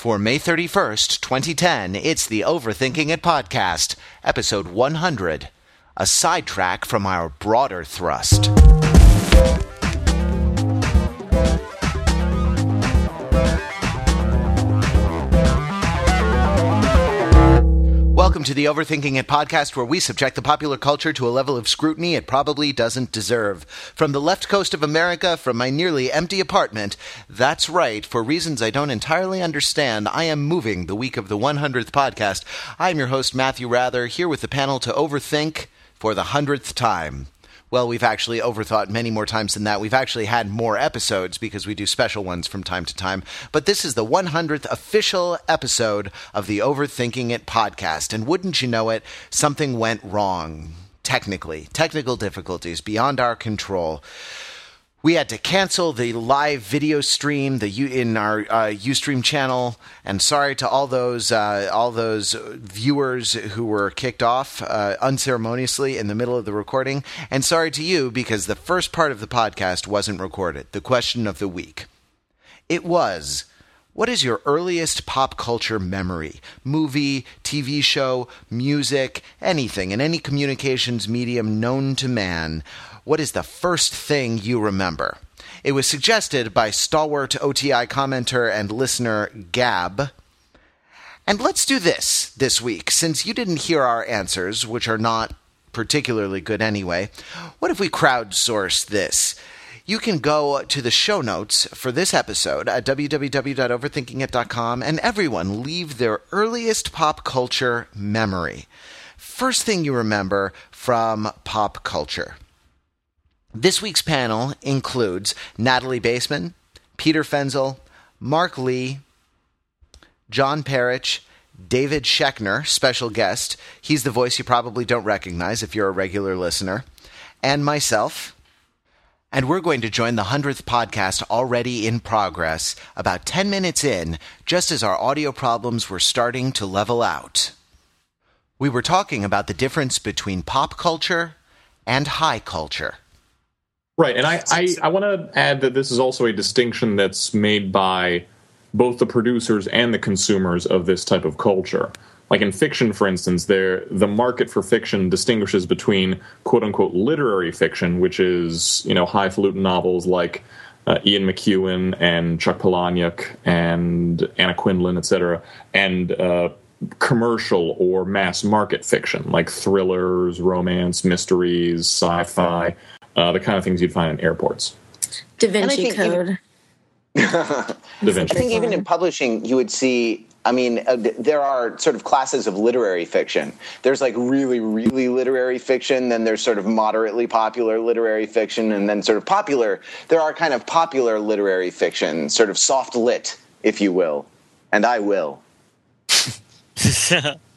For May 31st, 2010, it's the Overthinking It podcast, episode 100, a sidetrack from our broader thrust. Welcome to the Overthinking It podcast, where we subject the popular culture to a level of scrutiny it probably doesn't deserve. From the left coast of America, from my nearly empty apartment, that's right, for reasons I don't entirely understand, I am moving the week of the 100th podcast. I'm your host, Matthew Wrather, here with the panel to overthink for the 100th time. Well, we've actually overthought many more times than that. We've actually had more episodes because we do special ones from time to time. But this is the 100th official episode of the Overthinking It podcast. And wouldn't you know it, something went wrong. Technically, technical difficulties beyond our control we had to cancel the live video stream the U, in our uh, UStream channel, and sorry to all those uh, all those viewers who were kicked off uh, unceremoniously in the middle of the recording, and sorry to you because the first part of the podcast wasn't recorded. The question of the week, it was. What is your earliest pop culture memory? Movie, TV show, music, anything in any communications medium known to man what is the first thing you remember? It was suggested by stalwart OTI commenter and listener Gab. And let's do this this week. Since you didn't hear our answers, which are not particularly good anyway, what if we crowdsource this? You can go to the show notes for this episode at www.overthinkingit.com and everyone leave their earliest pop culture memory. First thing you remember from pop culture. This week's panel includes Natalie Baseman, Peter Fenzel, Mark Lee, John Perich, David Schechner, special guest. He's the voice you probably don't recognize if you're a regular listener, and myself. And we're going to join the 100th podcast already in progress, about 10 minutes in, just as our audio problems were starting to level out. We were talking about the difference between pop culture and high culture. Right, and I, I, I want to add that this is also a distinction that's made by both the producers and the consumers of this type of culture. Like in fiction, for instance, there the market for fiction distinguishes between quote unquote literary fiction, which is you know highfalutin novels like uh, Ian McEwan and Chuck Palahniuk and Anna Quindlen, etc., and uh, commercial or mass market fiction like thrillers, romance, mysteries, sci-fi uh, the kind of things you'd find in airports. Da Vinci Code. Even, da Vinci. I think even in publishing, you would see. I mean, uh, there are sort of classes of literary fiction. There's like really, really literary fiction. Then there's sort of moderately popular literary fiction, and then sort of popular. There are kind of popular literary fiction, sort of soft lit, if you will, and I will.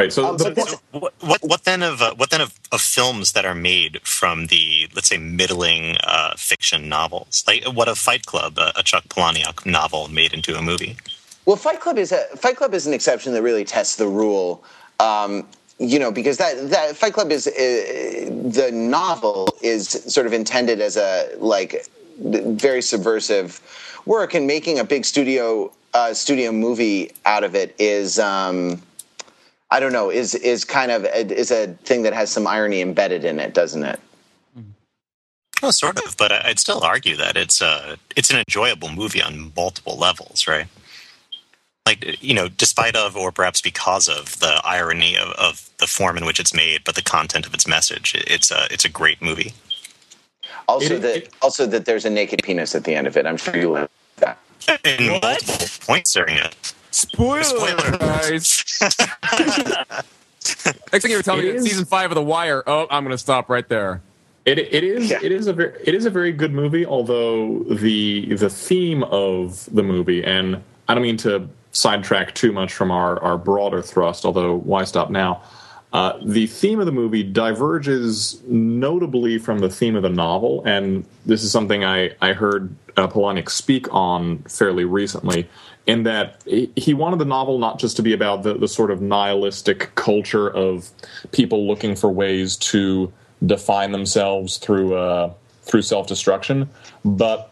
Right. So, um, the, this, what, what, what, then of uh, what then of, of, films that are made from the let's say middling uh, fiction novels? Like what of Fight Club, a, a, Chuck Palahniuk novel made into a movie? Well, Fight Club is a Fight Club is an exception that really tests the rule. Um, you know, because that that Fight Club is uh, the novel is sort of intended as a like very subversive work, and making a big studio uh, studio movie out of it is. Um, I don't know, is is kind of is a thing that has some irony embedded in it, doesn't it? Hmm. Well, sort of, but I'd still argue that it's a it's an enjoyable movie on multiple levels, right? Like you know, despite of or perhaps because of the irony of, of the form in which it's made, but the content of its message, it's a it's a great movie. Also, it, that it, also that there's a naked penis at the end of it. I'm sure you will. That. In what? multiple points during it. Spoiler, Spoiler. guys. Next thing you were telling me, is, season five of The Wire. Oh, I'm going to stop right there. It, it is yeah. it is a very it is a very good movie. Although the the theme of the movie, and I don't mean to sidetrack too much from our our broader thrust. Although why stop now? Uh, the theme of the movie diverges notably from the theme of the novel, and this is something I I heard uh, Palahniuk speak on fairly recently in that he wanted the novel not just to be about the, the sort of nihilistic culture of people looking for ways to define themselves through uh, through self destruction, but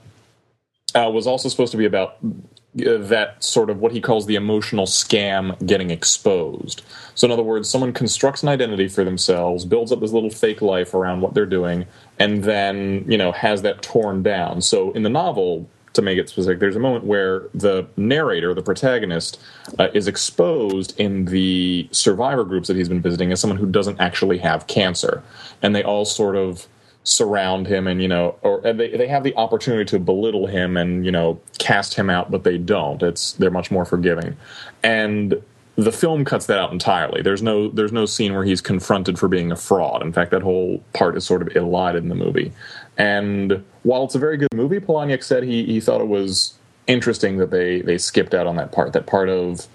uh, was also supposed to be about uh, that sort of what he calls the emotional scam getting exposed. So, in other words, someone constructs an identity for themselves, builds up this little fake life around what they're doing, and then you know has that torn down. So, in the novel, to make it specific, there's a moment where the narrator, the protagonist, uh, is exposed in the survivor groups that he's been visiting as someone who doesn't actually have cancer, and they all sort of surround him and you know or and they, they have the opportunity to belittle him and you know cast him out but they don't. It's they're much more forgiving. And the film cuts that out entirely. There's no there's no scene where he's confronted for being a fraud. In fact that whole part is sort of elided in the movie and while it's a very good movie Palahniuk said he he thought it was interesting that they they skipped out on that part that part of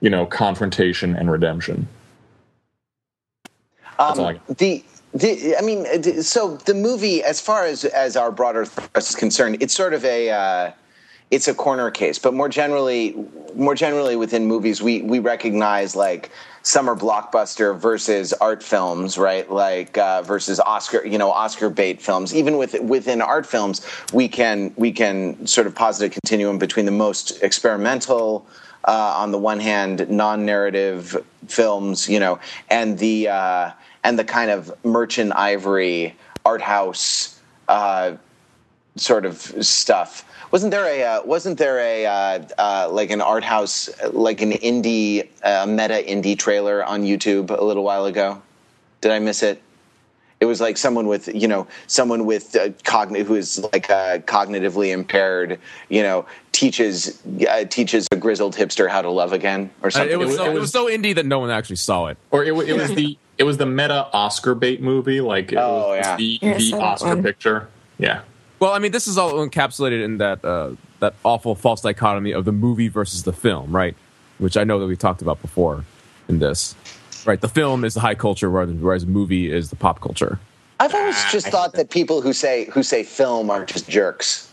you know confrontation and redemption um, the the, I mean, so the movie, as far as as our broader thrust is concerned, it's sort of a uh, it's a corner case. But more generally, more generally within movies, we we recognize like summer blockbuster versus art films, right? Like uh, versus Oscar, you know, Oscar bait films. Even with within art films, we can we can sort of posit a continuum between the most experimental. Uh, on the one hand, non-narrative films, you know, and the uh, and the kind of merchant ivory art house uh, sort of stuff. Wasn't there a uh, wasn't there a uh, uh like an art house like an indie uh, meta indie trailer on YouTube a little while ago? Did I miss it? It was like someone with you know someone with uh, cogn- who is like cognitively impaired. You know teaches teaches a grizzled hipster how to love again or something. it, was so, it was so indie that no one actually saw it. Or it, it was the it was the meta Oscar bait movie, like it oh, was yeah. the, the Oscar one. picture. Yeah. Well, I mean, this is all encapsulated in that uh, that awful false dichotomy of the movie versus the film, right? Which I know that we talked about before in this. Right, the film is the high culture, whereas movie is the pop culture. I've always just thought that people who say who say film are just jerks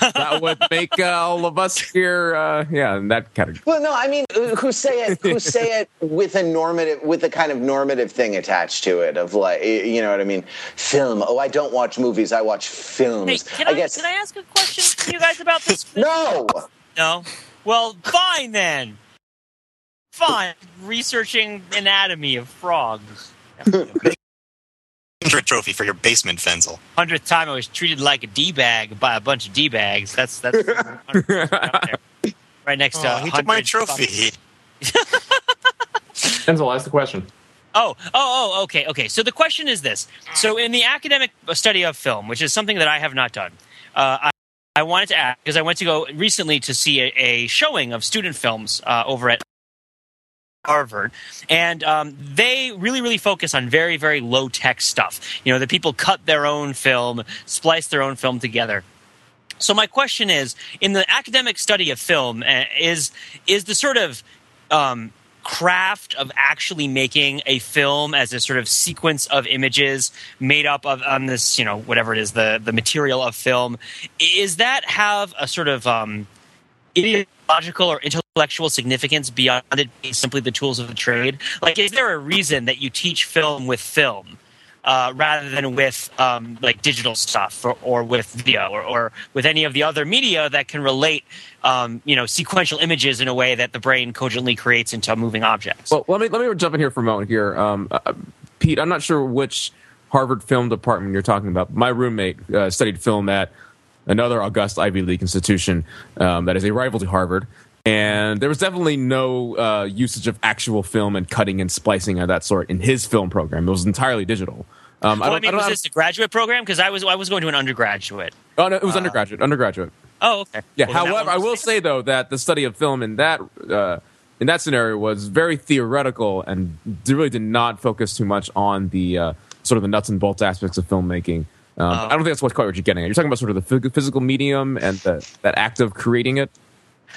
that would make uh, all of us here, uh, yeah, in that category. Well, no, I mean, who say it, who say it with a normative, with a kind of normative thing attached to it, of like, you know what I mean? Film. Oh, I don't watch movies. I watch films. Hey, can I, I guess. Can I ask a question to you guys about this? no. No. Well, fine then. Fine. Researching anatomy of frogs trophy for your basement Fenzel. Hundredth time I was treated like a d bag by a bunch of d bags. That's that's right next to. Oh, he took my trophy. Fenzel, ask the question. Oh, oh, oh, okay, okay. So the question is this: So in the academic study of film, which is something that I have not done, uh, I, I wanted to ask because I went to go recently to see a, a showing of student films uh, over at Harvard, and um, they really, really focus on very, very low tech stuff. You know, the people cut their own film, splice their own film together. So my question is, in the academic study of film, uh, is is the sort of um, craft of actually making a film as a sort of sequence of images made up of on this, you know, whatever it is, the the material of film, is that have a sort of um, ideological or intellectual significance beyond it being simply the tools of the trade? Like, is there a reason that you teach film with film? Uh, rather than with um, like digital stuff or, or with video or, or, with any of the other media that can relate, um, you know, sequential images in a way that the brain cogently creates into moving objects. Well, let me let me jump in here for a moment here, um, uh, Pete. I'm not sure which Harvard film department you're talking about. My roommate uh, studied film at another august Ivy League institution um, that is a rival to Harvard. And there was definitely no uh, usage of actual film and cutting and splicing of that sort in his film program. It was entirely digital. Um, well, I, I, mean, I was this a graduate program? Because I was I was going to an undergraduate. Oh no, it was uh, undergraduate. Undergraduate. Oh, okay. Yeah. Well, However, I will say though that the study of film in that uh, in that scenario was very theoretical and really did not focus too much on the uh, sort of the nuts and bolts aspects of filmmaking. Um, I don't think that's what quite what you're getting at. You're talking about sort of the physical medium and the, that act of creating it.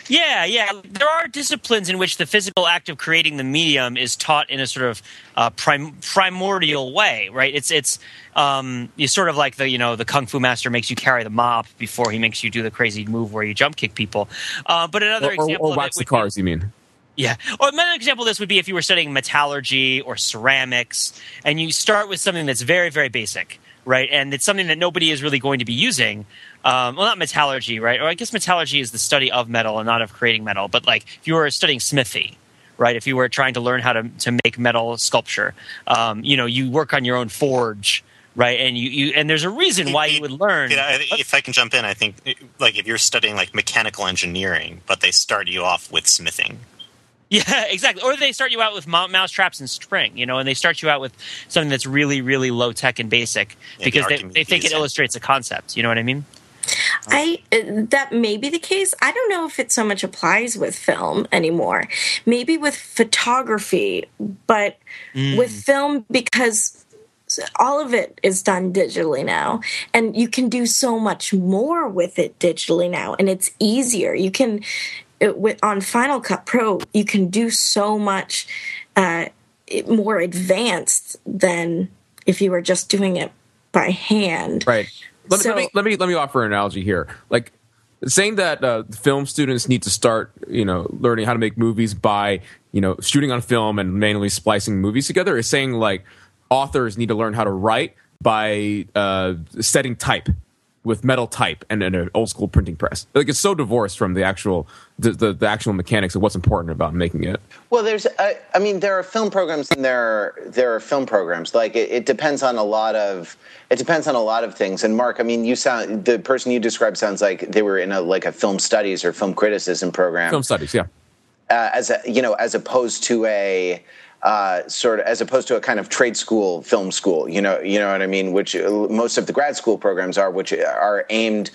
Yeah, yeah. There are disciplines in which the physical act of creating the medium is taught in a sort of uh, prim- primordial way, right? It's it's um, you sort of like the you know the kung fu master makes you carry the mop before he makes you do the crazy move where you jump kick people. Uh, but another or, example, or, or wax the cars, be, you mean? Yeah. Or another example of this would be if you were studying metallurgy or ceramics, and you start with something that's very, very basic right? And it's something that nobody is really going to be using. Um, well, not metallurgy, right? Or I guess metallurgy is the study of metal and not of creating metal. But like if you were studying smithy, right? If you were trying to learn how to to make metal sculpture, um, you know, you work on your own forge. Right, and you, you and there's a reason why you would learn. If I can jump in, I think like if you're studying like mechanical engineering, but they start you off with smithing, yeah, exactly. Or they start you out with mouse traps and string, you know, and they start you out with something that's really, really low tech and basic Yeah, because the they, they think it illustrates a concept. You know what I mean? I uh, that may be the case. I don't know if it so much applies with film anymore. Maybe with photography, but with film because all of it is done digitally now and you can do so much more with it digitally now and it's easier. You can it, with on Final Cut Pro, you can do so much uh, it- more advanced than if you were just doing it by hand. Right. Let me, So- let me let me let me offer an analogy here. Like saying that uh, film students need to start, you know, learning how to make movies by, you know, shooting on film and manually splicing movies together is saying like authors need to learn how to write by uh, setting type with metal type and, and an old school printing press. Like it's so divorced from the actual the, the, the actual mechanics of what's important about making it. Well, there's, I, I mean, there are film programs and there are, there are film programs. Like it, it depends on a lot of, it depends on a lot of things. And Mark, I mean, you sound the person you described sounds like they were in a like a film studies or film criticism program, Film studies, yeah. uh, as a you know, as opposed to a. Uh, sort of as opposed to a kind of trade school film school you know you know what i mean which uh, most of the grad school programs are which are aimed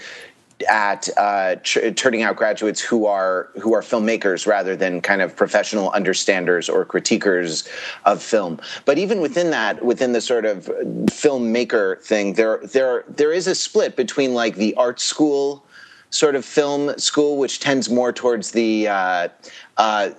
at uh, tr- turning out graduates who are who are filmmakers rather than kind of professional understanders or critiquers of film. But even within that, within the sort of filmmaker thing, there there there is a split between like the art school sort of film school, which tends more towards the uh, uh,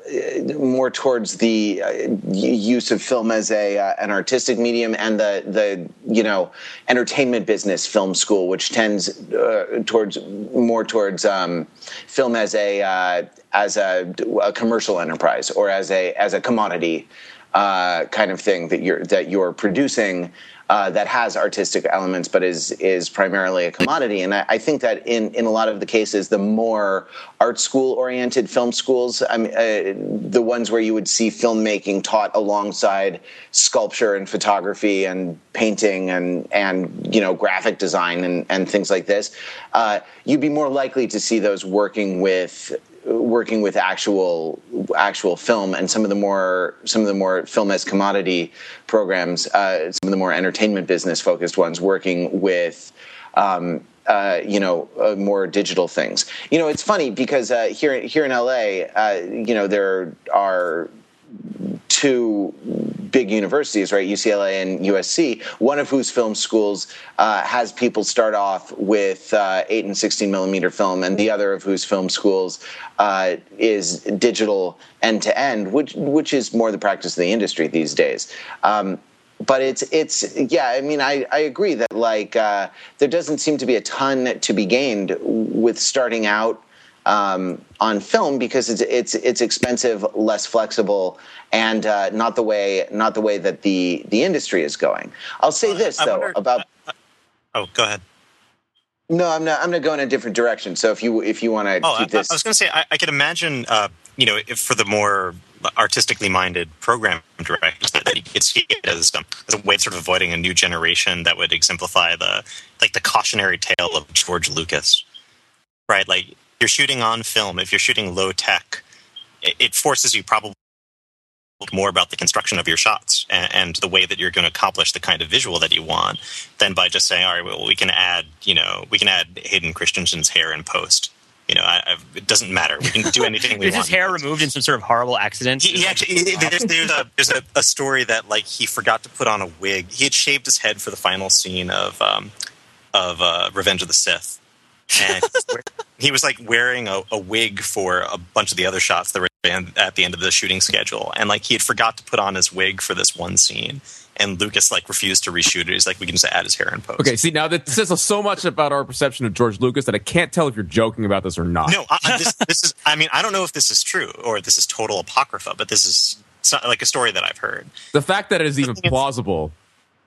more towards the uh, use of film as a uh, an artistic medium, and the the you know entertainment business film school, which tends uh, towards more towards um, film as a uh, as a, a commercial enterprise or as a as a commodity kind of thing that you're that you're producing uh, that has artistic elements, but is is primarily a commodity. And I, I think that in in a lot of the cases, the more art school oriented film schools, I mean, uh, the ones where you would see filmmaking taught alongside sculpture and photography and painting and and you know graphic design and and things like this, uh, you'd be more likely to see those working with working with actual actual film and some of the more some of the more film as commodity programs, uh, some of the more entertainment business focused ones, working with. Um, uh, you know, uh, more digital things. You know, it's funny because uh, here here in LA, uh, you know, there are two big universities, right? UCLA and USC. One of whose film schools uh, has people start off with uh, eight and sixteen millimeter film, and the other of whose film schools uh, is digital end to end, which which is more the practice of the industry these days. Um, but it's it's yeah i mean i, I agree that like uh, there doesn't seem to be a ton to be gained with starting out um, on film because it's it's it's expensive less flexible and uh, not the way not the way that the the industry is going i'll say this I though wonder- about Oh, go ahead. no i'm not i'm going to go in a different direction so if you if you want to Oh, I, keep this I was going to say, I, I could imagine, uh, you know, if for the more artistically minded program directors, that you could see it as, um, as a way of sort of avoiding a new generation that would exemplify the like the cautionary tale of George Lucas, right? Like you're shooting on film. If you're shooting low tech, it, it forces you probably more about the construction of your shots and, and the way that you're going to accomplish the kind of visual that you want than by just saying, all right, well, we can add, you know, we can add Hayden Christensen's hair in post. You know, I, I, it doesn't matter. We can do anything we Is want. his hair removed in some sort of horrible accident? He, he actually there's, there's, a, there's a, a story that like he forgot to put on a wig. He had shaved his head for the final scene of um, of uh, Revenge of the Sith, and he was like wearing a, a wig for a bunch of the other shots that were at the end of the shooting schedule, and like he had forgot to put on his wig for this one scene. And Lucas like refused to reshoot it. He's like, we can just add his hair in post. Okay, see now that says so much about our perception of George Lucas that I can't tell if you're joking about this or not. No, I, this, this is. I mean, I don't know if this is true or this is total apocrypha, but this is so- like a story that I've heard. The fact that it is even plausible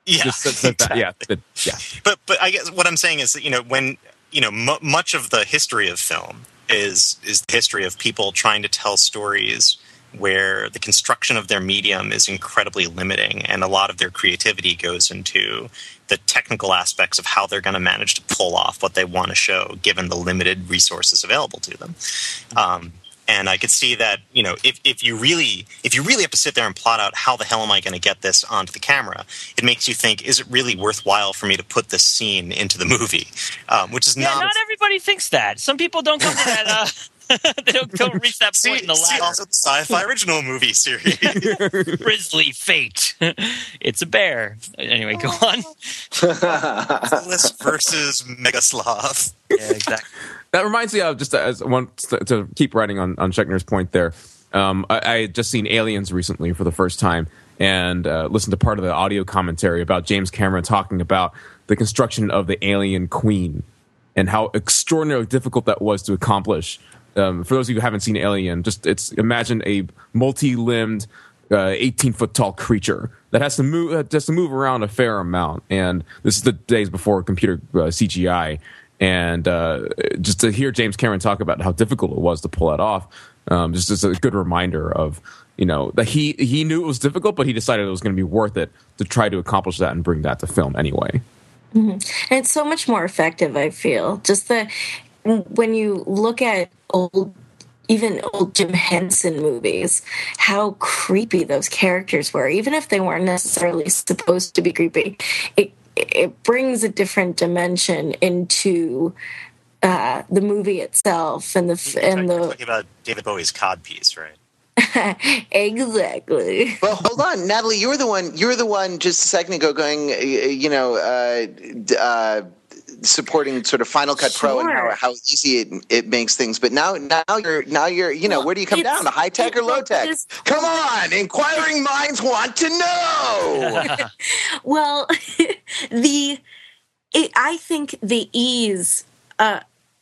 Yeah, Just that- exactly. yeah, yeah. But but I guess what I'm saying is that you know when you know mu much of the history of film is is the history of people trying to tell stories where the construction of their medium is incredibly limiting and a lot of their creativity goes into the technical aspects of how they're going to manage to pull off what they want to show given the limited resources available to them. Um, and I could see that you know if, if you really if you really have to sit there and plot out how the hell am I going to get this onto the camera, it makes you think: is it really worthwhile for me to put this scene into the movie? Um, which is Yeah, not. not everybody thinks that. Some people don't come to that. Uh, they don't, don't reach that point See, in the see also the sci-fi original movie series. Grizzly fate. it's a bear. Anyway, go on. Atlas versus Megasloth. Yeah, exactly. That reminds me of just as one to, keep writing on on Schechner's point there. Um, I, I had just seen Aliens recently for the first time and uh, listened to part of the audio commentary about James Cameron talking about the construction of the alien queen and how extraordinarily difficult that was to accomplish. Um, for those of you who haven't seen Alien, just it's imagine a multi-limbed, eighteen foot tall creature that has to move has to move around a fair amount. And this is the days before computer uh, CGI. And uh, just to hear James Cameron talk about how difficult it was to pull that off, um, just is a good reminder of you know that he he knew it was difficult, but he decided it was going to be worth it to try to accomplish that and bring that to film anyway. And it's so much more effective, I feel. Just the when you look at old even old Jim Henson movies, how creepy those characters were, even if they weren't necessarily supposed to be creepy. It it brings a different dimension into uh, the movie itself and the and You're the talking about David Bowie's codpiece, right? exactly. Well, hold on, Natalie. You were the one. You were the one just a second ago going. You know, uh, uh, supporting sort of Final Cut Pro and how, how easy it, it makes things. But now, now you're now you're. You know, Well, where do you come down? High tech or low tech? it's- Come on, inquiring minds want to know. Well, the it, I think the ease uh,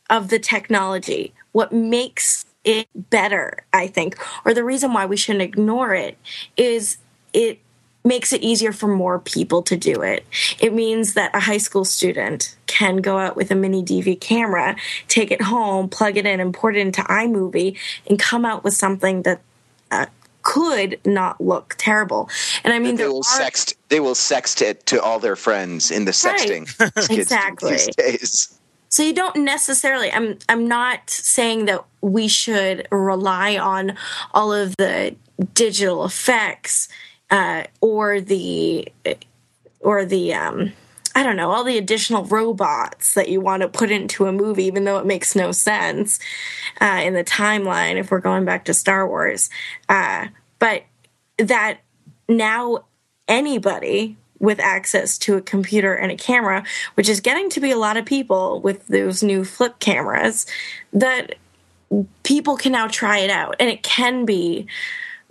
of the technology, what makes it better, I think, or the reason why we shouldn't ignore it, is it makes it easier for more people to do it. It means that a high school student can go out with a mini DV camera, take it home, plug it in, import it into iMovie, and come out with something that uh, could not look terrible. And I mean, they will are sext. They will sext it to all their friends in the sexting. kids do Exactly. These days. So you don't necessarily I'm I'm not saying that we should rely on all of the digital effects uh, or the or the um I don't know, all the additional robots that you want to put into a movie, even though it makes no sense uh, in the timeline if we're going back to Star Wars. Uh, but that now anybody with access to a computer and a camera, which is getting to be a lot of people with those new flip cameras, that people can now try it out. And it can be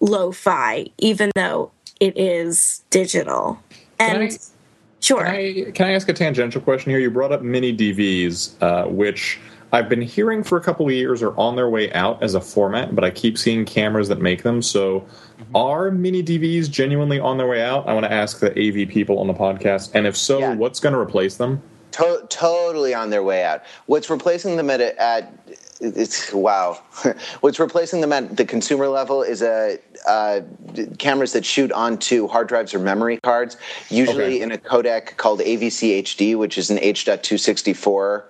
lo fi, even though it is digital. Can And I- sure. Can I, can I ask a tangential question here? You brought up mini DVs, uh, which I've been hearing for a couple of years are on their way out as a format, but I keep seeing cameras that make them. So, are mini DVs genuinely on their way out? I want to ask the AV people on the podcast, and if so, Yeah. what's going to replace them? To- totally on their way out. What's replacing them at, at it's wow. What's replacing them at the consumer level is a uh, cameras that shoot onto hard drives or memory cards, usually Okay. in a codec called AVC HD, which is an H.264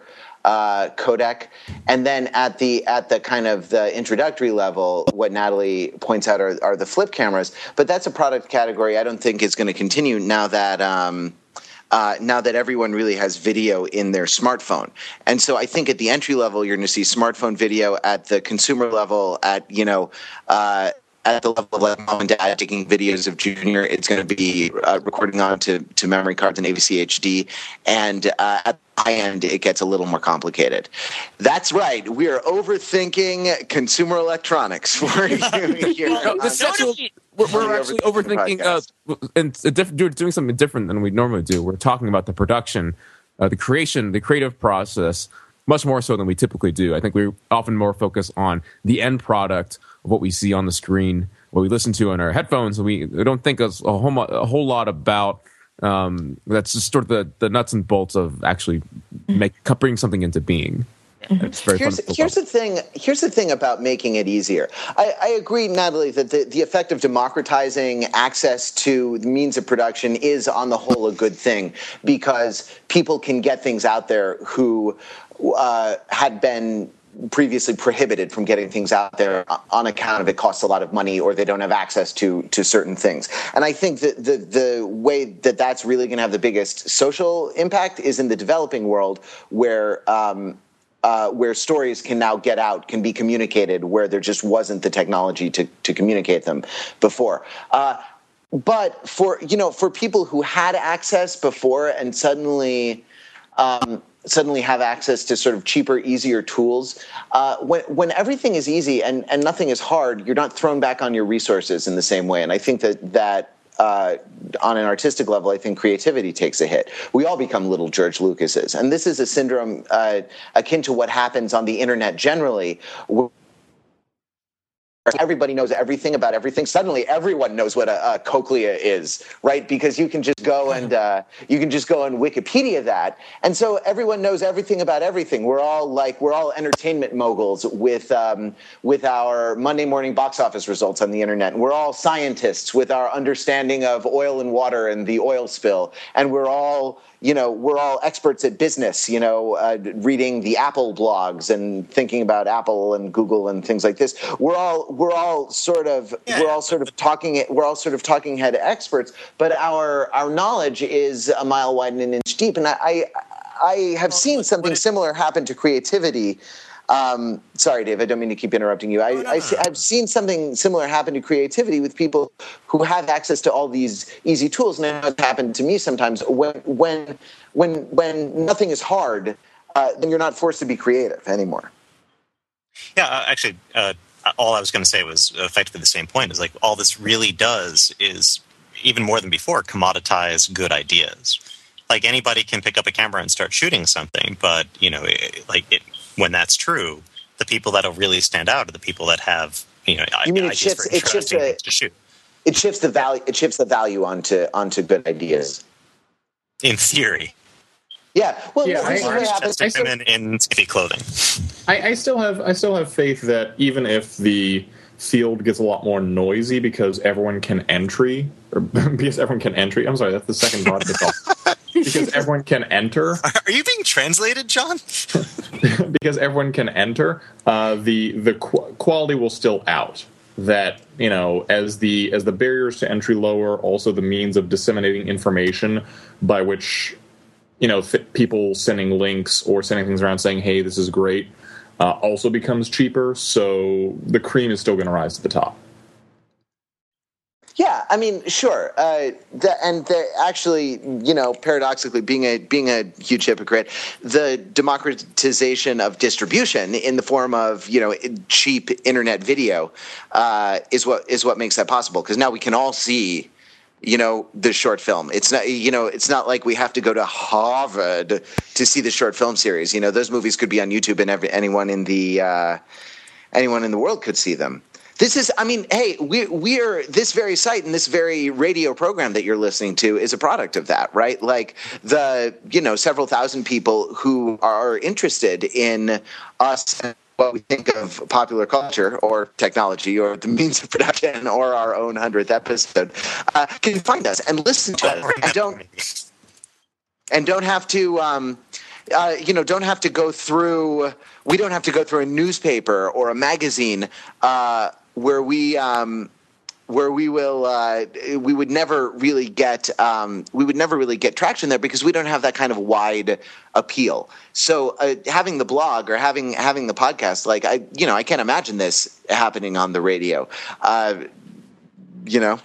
uh, codec. And then at the at the kind of the introductory level, what Natalie points out are, are the flip cameras. But that's a product category I don't think is going to continue now that. Um, uh, now that everyone really has video in their smartphone. And so I think at the entry level, you're going to see smartphone video. At the consumer level, at you know, uh, at the level of like mom and dad taking videos of Junior, it's going to be uh, recording onto to memory cards and AVC HD. And uh, at the high end, it gets a little more complicated. That's right. We are overthinking consumer electronics for you here. No, on- this is actually, Notably- we're, we're actually Overthinking uh, and diff- doing doing something different than we normally do. We're talking about the production, uh, the creation, the creative process, much more so than we typically do. I think we often more focus on the end product of what we see on the screen, what we listen to in our headphones. And we, we don't think as a whole, a whole lot about Um, that's just sort of the, the nuts and bolts of actually make bring something into being. It's very here's, here's the thing. Here's the thing about making it easier. I, I agree, Natalie, that the, the effect of democratizing access to the means of production is, on the whole, a good thing because people can get things out there who uh, had been previously prohibited from getting things out there on account of it costs a lot of money or they don't have access to to certain things. And I think that the the way that that's really going to have the biggest social impact is in the developing world where. Um, uh, where stories can now get out, can be communicated, where there just wasn't the technology to, to communicate them before. Uh, but for you know, for people who had access before and suddenly um, suddenly have access to sort of cheaper, easier tools, uh, when when everything is easy and and nothing is hard, you're not thrown back on your resources in the same way. And I think that that uh, on an artistic level, I think creativity takes a hit. We all become little George Lucases. And this is a syndrome uh, akin to what happens on the internet generally. Everybody knows everything about everything. Suddenly, everyone knows what a, a cochlea is, right? Because you can just go and uh, you can just go and Wikipedia that, and so everyone knows everything about everything. We're all like we're all entertainment moguls with um, with our Monday morning box office results on the internet. And we're all scientists with our understanding of oil and water and the oil spill, and we're all you know, we're all experts at business, you know, uh, reading the Apple blogs and thinking about Apple and Google and things like this. We're all we're all sort of yeah. we're all sort of talking we're all sort of talking head experts, but our our knowledge is a mile wide and an inch deep. And I I, I have seen something similar happen to creativity. Um, sorry, Dave, I don't mean to keep interrupting you. I, I, have seen something similar happen to creativity with people who have access to all these easy tools. And it's happened to me sometimes when, when, when, when nothing is hard, uh, then you're not forced to be creative anymore. Yeah, uh, actually, uh, all I was going to say was effectively the same point. Is like all this really does is even more than before commoditize good ideas. Like anybody can pick up a camera and start shooting something, but you know, it, like it, when that's true, the people that'll really stand out are the people that have you know. You mean it shifts? It shifts the, to shoot. It shifts the value. It shifts the value onto onto good ideas. In theory. Yeah. Well, yeah, I, I, happens. I still, in, in skimpy clothing. I, I still have I still have faith that even if the field gets a lot more noisy because everyone can entry or because everyone can entry. I'm sorry, that's the second part of the because everyone can enter. Are you being translated, John? because everyone can enter, uh, the the qu- quality will still out. That you know, as the as the barriers to entry lower, also the means of disseminating information by which you know th- people sending links or sending things around saying, "Hey, this is great," uh, also becomes cheaper. So the cream is still going to rise to the top. Yeah, I mean, sure, uh, the, and the, actually, you know, paradoxically, being a being a huge hypocrite, the democratization of distribution in the form of you know cheap internet video uh, is what is what makes that possible. Because now we can all see, you know, the short film. It's not you know, it's not like we have to go to Harvard to see the short film series. You know, those movies could be on YouTube, and every, anyone in the uh, anyone in the world could see them. This is, I mean, hey, we we are this very site and this very radio program that you're listening to is a product of that, right? Like the you know several thousand people who are interested in us what we think of popular culture or technology or the means of production or our own hundredth episode uh, can find us and listen to us and don't and don't have to. Um, uh, you know, don't have to go through. We don't have to go through a newspaper or a magazine uh, where we um, where we will uh, we would never really get um, we would never really get traction there because we don't have that kind of wide appeal. So uh, having the blog or having having the podcast, like I you know I can't imagine this happening on the radio. Uh, you know.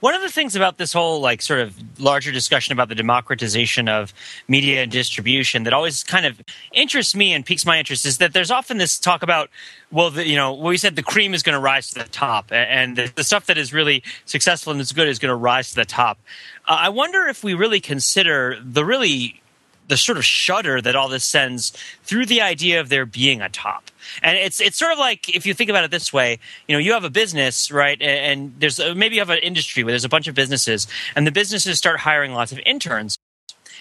One of the things about this whole like sort of larger discussion about the democratization of media and distribution that always kind of interests me and piques my interest is that there's often this talk about well, the, you know, we said the cream is going to rise to the top, and the, the, stuff that is really successful and is good is going to rise to the top. Uh, I wonder if we really consider the really the sort of shudder that all this sends through the idea of there being a top. And it's it's sort of like if you think about it this way, you know, you have a business, right? And there's uh, maybe you have an industry where there's a bunch of businesses, and the businesses start hiring lots of interns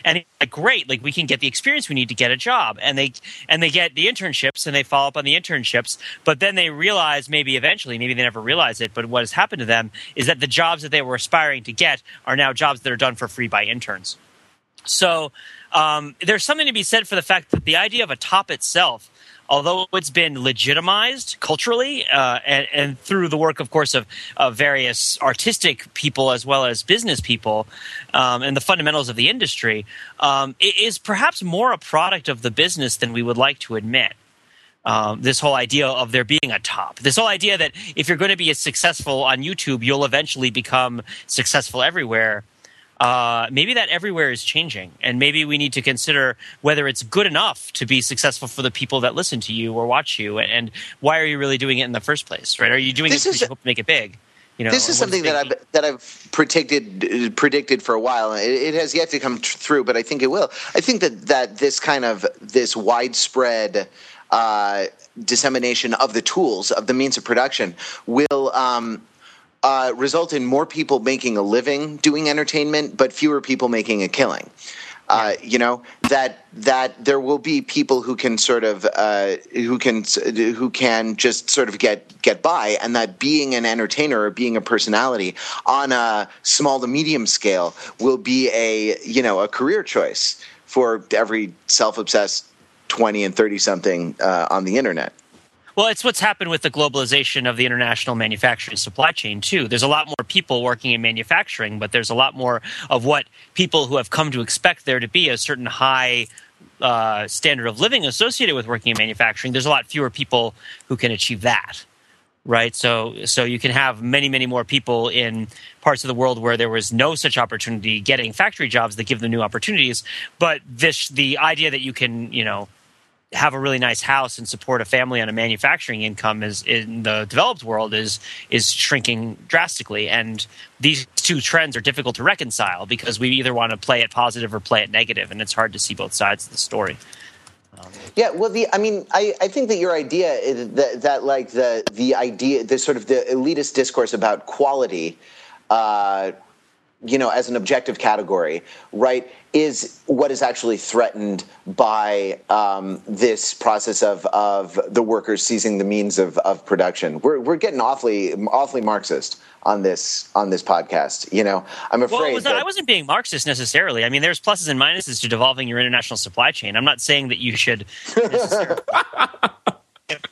and like great like we can get the experience we need to get a job and they and they get the internships and they follow up on the internships but then they realize maybe eventually maybe they never realize it but what has happened to them is that the jobs that they were aspiring to get are now jobs that are done for free by interns so um, there's something to be said for the fact that the idea of a top itself although it's been legitimized culturally uh, and, and, through the work, of course, of, of, various artistic people as well as business people um, and the fundamentals of the industry, um, is perhaps more a product of the business than we would like to admit. Um, this whole idea of there being a top, this whole idea that if you're going to be successful on YouTube, you'll eventually become successful everywhere uh, maybe that everywhere is changing, and maybe we need to consider whether it's good enough to be successful for the people that listen to you or watch you, and why are you really doing it in the first place? Right? Are you doing this it to make it big? You know, this is something that I've that I've predicted predicted for a while. It, it has yet to come t- through, but I think it will. I think that that this kind of this widespread uh, dissemination of the tools of the means of production will um, uh, result in more people making a living doing entertainment, but fewer people making a killing. Uh, you know that that there will be people who can sort of uh, who can who can just sort of get get by, and that being an entertainer or being a personality on a small to medium scale will be a you know a career choice for every self obsessed twenty and thirty something uh, on the internet. Well, it's what's happened with the globalization of the international manufacturing supply chain, too. There's a lot more people working in manufacturing, but there's a lot more of what people who have come to expect there to be a certain high uh, standard of living associated with working in manufacturing. There's a lot fewer people who can achieve that. Right, so so you can have many, many more people in parts of the world where there was no such opportunity getting factory jobs that give them new opportunities. But this, the idea that you can, you know, have a really nice house and support a family on a manufacturing income is in the developed world is is shrinking drastically. And these two trends are difficult to reconcile because we either want to play it positive or play it negative and it's hard to see both sides of the story. Um, yeah, well, the I mean, I, I think that your idea that, that like the the idea, the sort of the elitist discourse about quality, uh, you know, as an objective category, right, is what is actually threatened by um, this process of, of the workers seizing the means of, of production. We're, we're getting awfully awfully Marxist on this on this podcast. You know, I'm afraid. Well, was that, I wasn't being Marxist necessarily. I mean, there's pluses and minuses to devolving your international supply chain. I'm not saying that you should.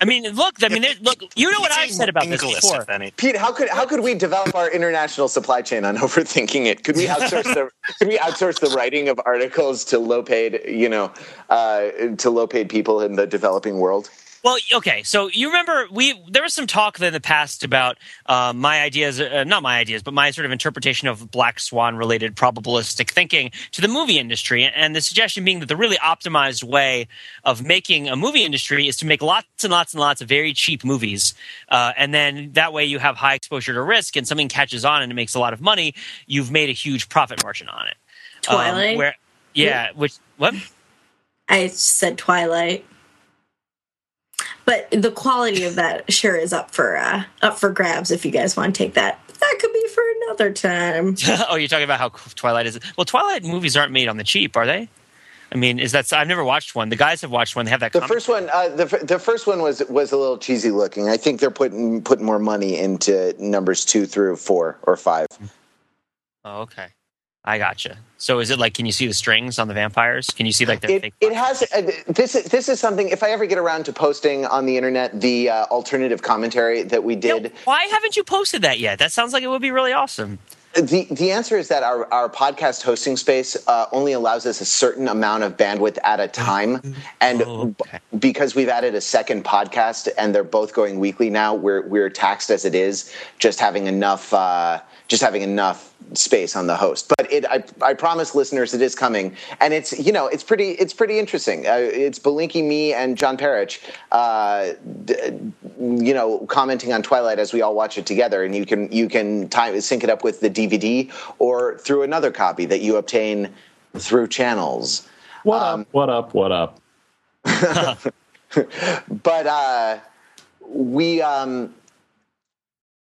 I mean, look. I mean, look. You know what I've said about this before. Pete, how could how could we develop our international supply chain on overthinking it? Could we outsource the could we outsource the writing of articles to low paid you know uh, to low paid people in the developing world? Well, okay. So you remember we there was some talk in the past about uh, my ideas, uh, not my ideas, but my sort of interpretation of black swan related probabilistic thinking to the movie industry, and the suggestion being that the really optimized way of making a movie industry is to make lots and lots and lots of very cheap movies, uh, and then that way you have high exposure to risk, and something catches on and it makes a lot of money. You've made a huge profit margin on it. Twilight. Um, where, yeah. Which what? I said Twilight but the quality of that sure is up for uh, up for grabs if you guys want to take that. That could be for another time. oh, you're talking about how Twilight is. Well, Twilight movies aren't made on the cheap, are they? I mean, is that I've never watched one. The guys have watched one. They have that. The first one, uh, the the first one was was a little cheesy looking. I think they're putting putting more money into numbers two through four or five. Oh, okay. I gotcha. So is it like? Can you see the strings on the vampires? Can you see like the? It, it has. Uh, this is this is something. If I ever get around to posting on the internet the uh, alternative commentary that we did, why haven't you posted that yet? That sounds like it would be really awesome. The the answer is that our, our podcast hosting space uh, only allows us a certain amount of bandwidth at a time, and oh, okay. b- because we've added a second podcast and they're both going weekly now, we're we're taxed as it is just having enough uh, just having enough space on the host. But it, I, I promise listeners, it is coming, and it's you know it's pretty it's pretty interesting. Uh, it's Belinkie, me, and John Perich, uh, d- you know, commenting on Twilight as we all watch it together, and you can you can time, sync it up with the DVD or through another copy that you obtain through channels. What Um, up? What up? What up? but uh, we um,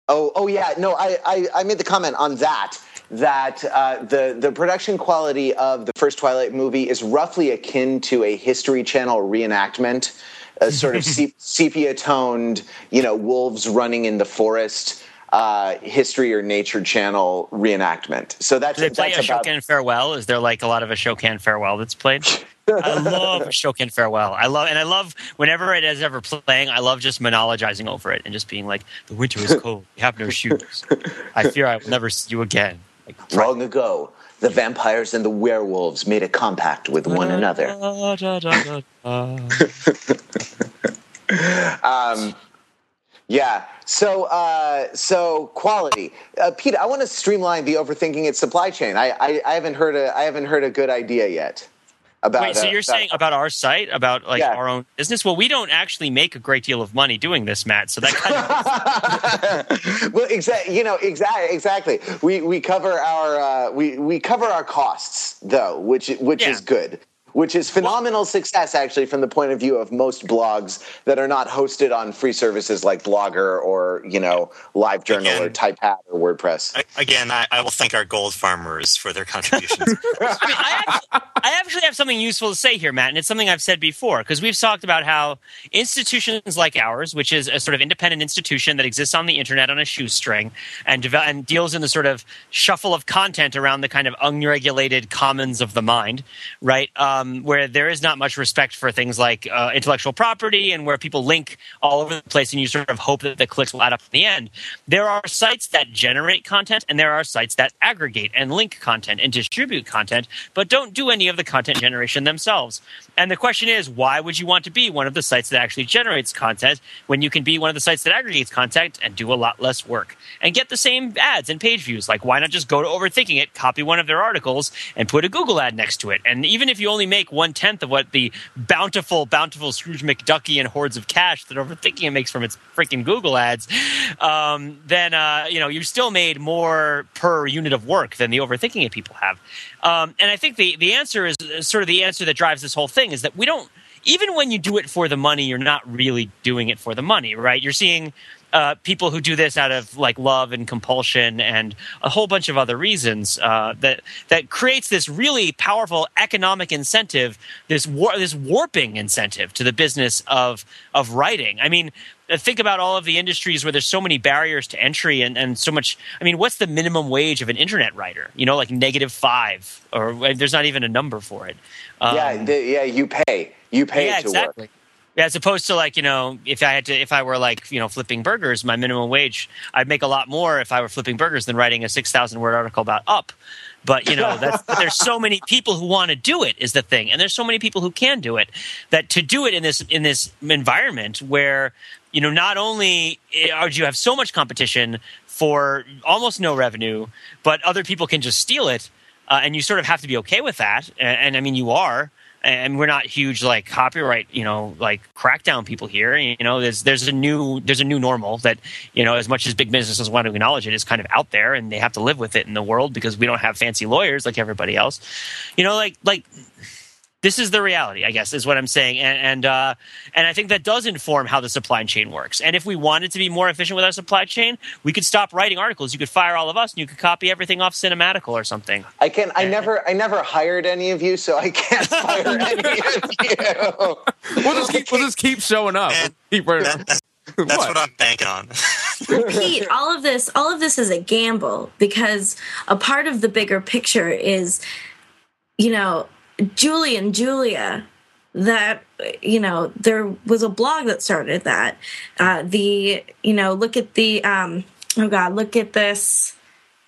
oh oh yeah no I, I I made the comment on that that uh, the the production quality of the first Twilight movie is roughly akin to a History Channel reenactment, a sort of sepia toned you know wolves running in the forest. Uh, history or nature channel reenactment. So that's Do they play that's a about Shokan farewell? Is there like a lot of Ashokan farewell that's played? I love Ashokan farewell. I love and I love whenever it is ever playing. I love just monologizing over it and just being like, "The winter is cold. We have no shoes. I fear I will never see you again." Like, long ago. The vampires and the werewolves made a compact with one another. Um, yeah. So, uh, so quality, uh, Pete. I want to streamline the overthinking its supply chain. I, I, I haven't heard a, I haven't heard a good idea yet. About Wait, so uh, you're about- saying about our site, about like Yeah. our own business? Well, we don't actually make a great deal of money doing this, Matt. So that kind of well, exactly. You know, exactly. Exactly. We we cover our uh, we we cover our costs though, which which Yeah. is good. Which is phenomenal success, actually, from the point of view of most blogs that are not hosted on free services like Blogger or you know LiveJournal or Again. Typepad or WordPress. A- Again, I, I will thank our gold farmers for their contributions. I mean, I actually, I actually have something useful to say here, Matt, and it's something I've said before because we've talked about how institutions like ours, which is a sort of independent institution that exists on the internet on a shoestring and deve- and deals in the sort of shuffle of content around the kind of unregulated commons of the mind, right? Uh, Um, where there is not much respect for things like uh, intellectual property and where people link all over the place, and you sort of hope that the clicks will add up in the end. There are sites that generate content, and there are sites that aggregate and link content and distribute content, but don't do any of the content generation themselves. And the question is, why would you want to be one of the sites that actually generates content when you can be one of the sites that aggregates content and do a lot less work and get the same ads and page views? Like, why not just go to Overthinking It, copy one of their articles, and put a Google ad next to it? And even if you only make one tenth of what the bountiful, bountiful Scrooge McDuckie and hordes of cash that Overthinking It makes from its freaking Google ads, um, then uh, you know you still made more per unit of work than the Overthinking It people have. Um, and I think the the answer is is sort of the answer that drives this whole thing is that we don't. Even when you do it for the money, you're not really doing it for the money, right? You're seeing uh, people who do this out of like love and compulsion and a whole bunch of other reasons uh, that that creates this really powerful economic incentive, this war- this warping incentive to the business of of writing. I mean, think about all of the industries where there's so many barriers to entry and, and so much. I mean, what's the minimum wage of an internet writer? You know, like negative five, or there's not even a number for it. Um, yeah, the, yeah. You pay. You pay yeah, to exactly. work. As opposed to like you know, if I had to, if I were like you know flipping burgers, my minimum wage, I'd make a lot more if I were flipping burgers than writing a six thousand word article about up. But you know, that's, there's so many people who want to do it is the thing, and there's so many people who can do it. That to do it in this in this environment where you know not only are you have so much competition for almost no revenue, but other people can just steal it, uh, and you sort of have to be okay with that. And, and I mean, you are and we're not huge like copyright you know like crackdown people here you know there's there's a new there's a new normal that you know as much as big businesses want to acknowledge it is kind of out there and they have to live with it in the world because we don't have fancy lawyers like everybody else. You know like like this is the reality, I guess, is what I'm saying, and and, uh, and I think that does inform how the supply chain works. And if we wanted to be more efficient with our supply chain, we could stop writing articles. You could fire all of us, and you could copy everything off Cinematical or something. I can. I never. I never hired any of you, so I can't fire any of you. We'll just keep we'll just keep showing up. Man, keep running. That- that's that's what I'm banking on. Pete, all of this, all of this is a gamble because a part of the bigger picture is, you know, Julie and Julia. That you know, there was a blog that started that. Uh, the you know, look at the um, oh god, look at this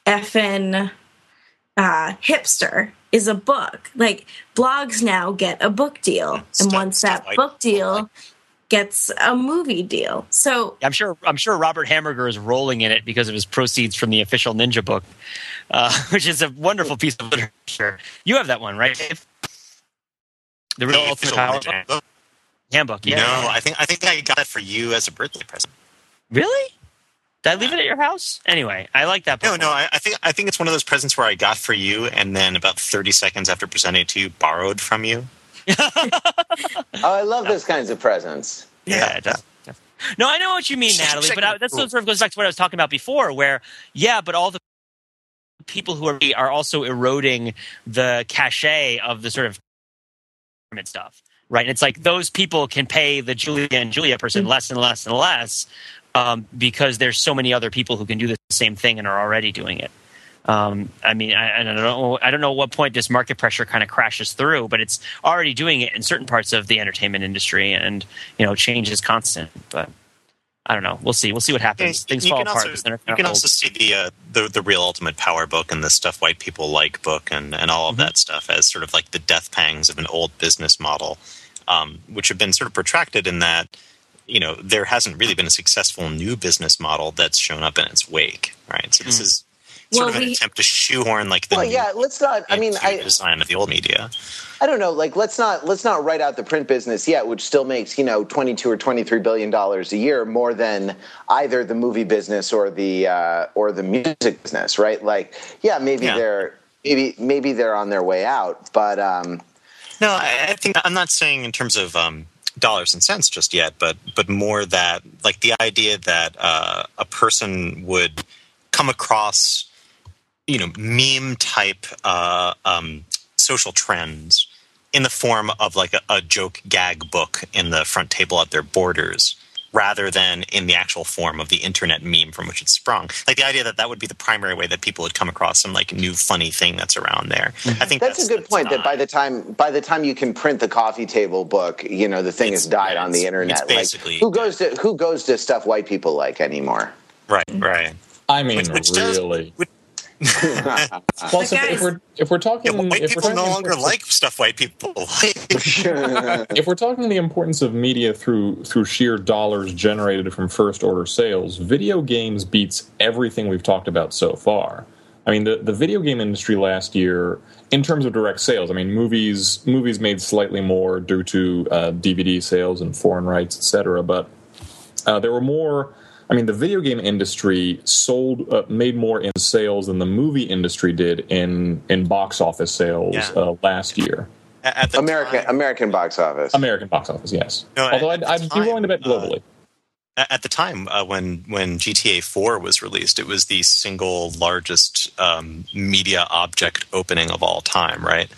effing uh, hipster is a book. Like blogs now get a book deal, and once that book deal gets a movie deal, so I'm sure. I'm sure Robert Hamburger is rolling in it because of his proceeds from the official Ninja book, uh, which is a wonderful piece of literature. You have that one, right? Dave? The real The ultimate official power Ninja book? book? handbook. Yeah. No, I think I think I got it for you as a birthday present. Really? Did I leave it at your house? Anyway, I like that. No, no. I, I think I think it's one of those presents where I got for you, and then about thirty seconds after presenting it to you, borrowed from you. Oh, I love those kinds of presents. Yeah, it does. No, I know what you mean, Natalie, but I, the that sort of goes back to what I was talking about before, where yeah, but all the people who are are also eroding the cachet of the sort of government stuff, right? And it's like those people can pay the Julia and Julia person less and less and less um, because there's so many other people who can do the same thing and are already doing it. Um, I mean, I, I don't know. I don't know what point this market pressure kind of crashes through, but it's already doing it in certain parts of the entertainment industry, and you know, change is constant. But I don't know. We'll see. We'll see what happens. Things you fall can apart. also, but then they're you can hold. also see the, uh, the the real ultimate power book and the stuff white people like book and, and all of Mm-hmm. that stuff as sort of like the death pangs of an old business model, um, which have been sort of protracted in that you know there hasn't really been a successful new business model that's shown up in its wake, right? So this Mm. is sort Well, of an we- attempt to shoehorn like the Well, new yeah, let's not. I mean, into I, the design of the old media. I don't know. Like, let's not let's not write out the print business yet, which still makes you know twenty two or twenty three billion dollars a year, more than either the movie business or the uh, or the music business, right? Like, yeah, maybe Yeah. they're maybe maybe they're on their way out, but um, No, I, I think I'm not saying in terms of um, dollars and cents just yet, but but more that like the idea that uh, a person would come across, you know, meme type uh, um, social trends in the form of like a, a joke gag book in the front table at their borders. Rather than in the actual form of the internet meme from which it sprung, like the idea that that would be the primary way that people would come across some like new funny thing that's around there. Mm-hmm. I think that's, that's, a good point. That by the time by the time you can print the coffee table book, you know the thing has died on the internet. it's basically like, who goes to who goes to stuff white people like anymore? Right, right. I mean, Which- which does- really. which- Plus, if, if we're if we're talking, Yeah, white if we're people no longer like stuff white people like. if we're talking the importance of media through through sheer dollars generated from first order sales, video games beats everything we've talked about so far. I mean, the, the video game industry last year, in terms of direct sales, I mean, movies movies made slightly more due to uh, DVD sales and foreign rights, etc. But uh, there were more. I mean, the video game industry sold uh, made more in sales than the movie industry did in in box office sales Yeah. uh, last year. At the American time, American box office. American box office, yes. No, Although at I'd, the I'd be willing to bet time, uh, globally. at at the time uh, when when GTA 4 was released, it was the single largest um, media object opening of all time. Right?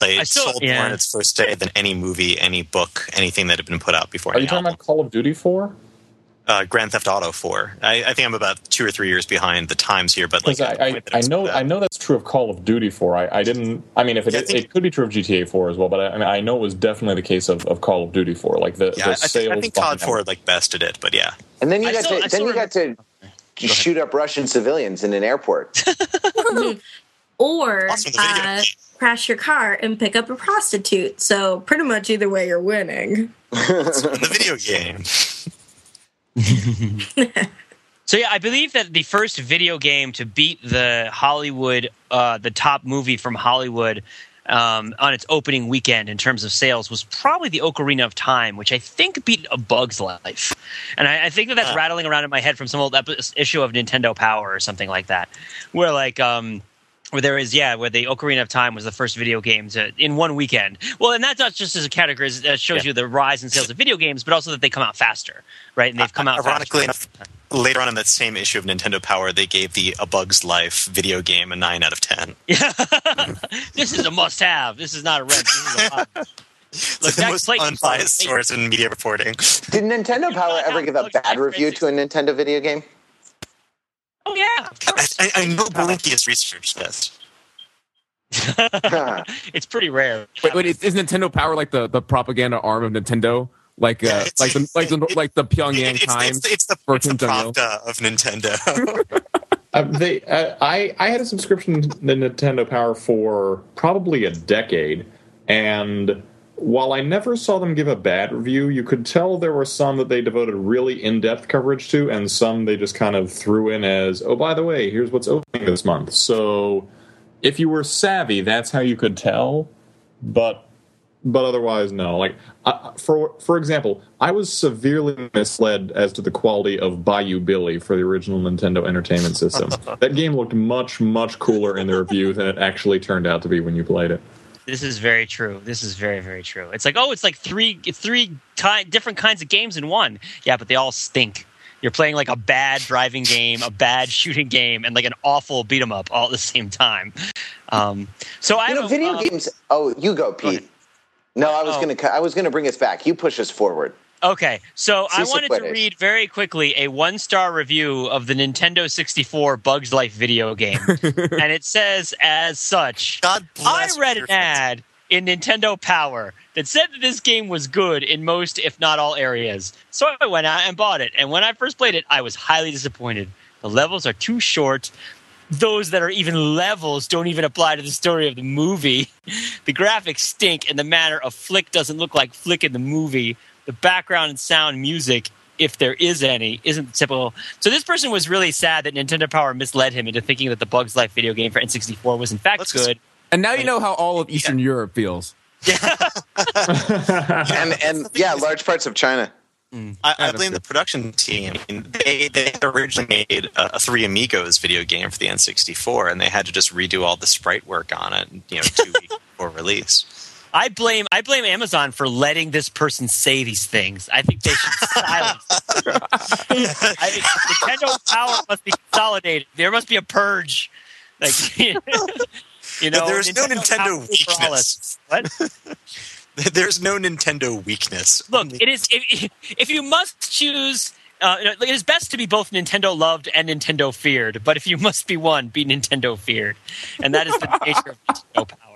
They I still- sold yeah. more on its first day than any movie, any book, anything that had been put out before. Are you any talking album. about Call of Duty 4? Uh, Grand Theft Auto 4? I, I think I'm about two or three years behind the times here, but like I, I, I know about- I know that's true of Call of Duty 4. I, I didn't. I mean, if it, Yeah, I think- it could be true of GTA 4 as well, but I, I mean, I know it was definitely the case of, of Call of Duty 4. Like the, Yeah, the I, sales. think, I think COD behind 4 like bested it, but yeah. And then you I got still- to then you got to shoot up Russian civilians in an airport. or Awesome, uh, crash your car and pick up a prostitute. So pretty much either way, you're winning. in the video game. So yeah, I believe that the first video game to beat the Hollywood, uh, the top movie from Hollywood, um, on its opening weekend in terms of sales was probably the Ocarina of Time, which I think beat A Bug's Life, and I, I think that that's Ah. rattling around in my head from some old epi- issue of Nintendo Power or something like that, where like. Um, where there is, yeah, where the Ocarina of Time was the first video game to uh, in one weekend. Well, and that's not just as a category; that shows Yeah. you the rise in sales of video games, but also that they come out faster, right? And they've come out Ironically faster. enough, later on in that same issue of Nintendo Power, they gave the A Bug's Life video game a 9 out of 10. Yeah. this is a must-have. This is not a rent. This is a. It's Look, the most Clayton unbiased source in media reporting. Did Nintendo Power ever give a bad review to a Nintendo video game? Oh yeah, I. I, I know Blinky has researched this. it's pretty rare. Wait, wait, is, is Nintendo Power like the, the propaganda arm of Nintendo? Like uh, It's- like the like the like the Pyongyang It- it's, Times it's, it's the, for it's the Kim Jong Il. Pravda of Nintendo. Uh, they, uh, I, I had a subscription to Nintendo Power for probably a decade, and while I never saw them give a bad review, you could tell there were some that they devoted really in-depth coverage to, and some they just kind of threw in as, "Oh, by the way, here's what's opening this month." So, if you were savvy, that's how you could tell. But but otherwise no. Like uh, for for example, I was severely misled as to the quality of Bayou Billy for the original Nintendo Entertainment System. that game looked much much cooler in the review than it actually turned out to be when you played it. This is very true. This is very very true. It's like oh, it's like three three ti different kinds of games in one. Yeah, but they all stink. You're playing like a bad driving game, a bad shooting game, and like an awful beat 'em up all at the same time. Um, so I know, video um, games. Oh, you go. Pete. No, I was Oh. gonna. I was gonna bring us back. You push us forward. Okay, so I Si se wanted to read very quickly a one star review of the Nintendo 64 Bugs Life video game. and it says as such God I read your an ad in Nintendo Power that said that this game was good in most, if not all, areas. So I went out and bought it. And when I first played it, I was highly disappointed. The levels are too short. Those that are even levels don't even apply to the story of the movie. The graphics stink, and the manner of Flick doesn't look like Flick in the movie. The background and sound music, if there is any, isn't typical. So this person was really sad that Nintendo Power misled him into thinking that the Bugs Life video game for N64 was in fact Let's just- good. And now you know how all of Eastern Europe feels. And and yeah, large parts of China. Hmm. I, I blame the production team. I mean, they, they originally made a, a Three Amigos video game for the N64, and they had to just redo all the sprite work on it, you know, two weeks before release. I blame I blame Amazon for letting this person say these things. I think they should silence. I think Nintendo power must be consolidated. There must be a purge. Like you know, There's no Nintendo power for all us. What? There's no Nintendo weakness. Look, it is if, if you must choose. Uh, it is best to be both Nintendo loved and Nintendo feared, but if you must be one, be Nintendo feared, and that is the nature of Nintendo power.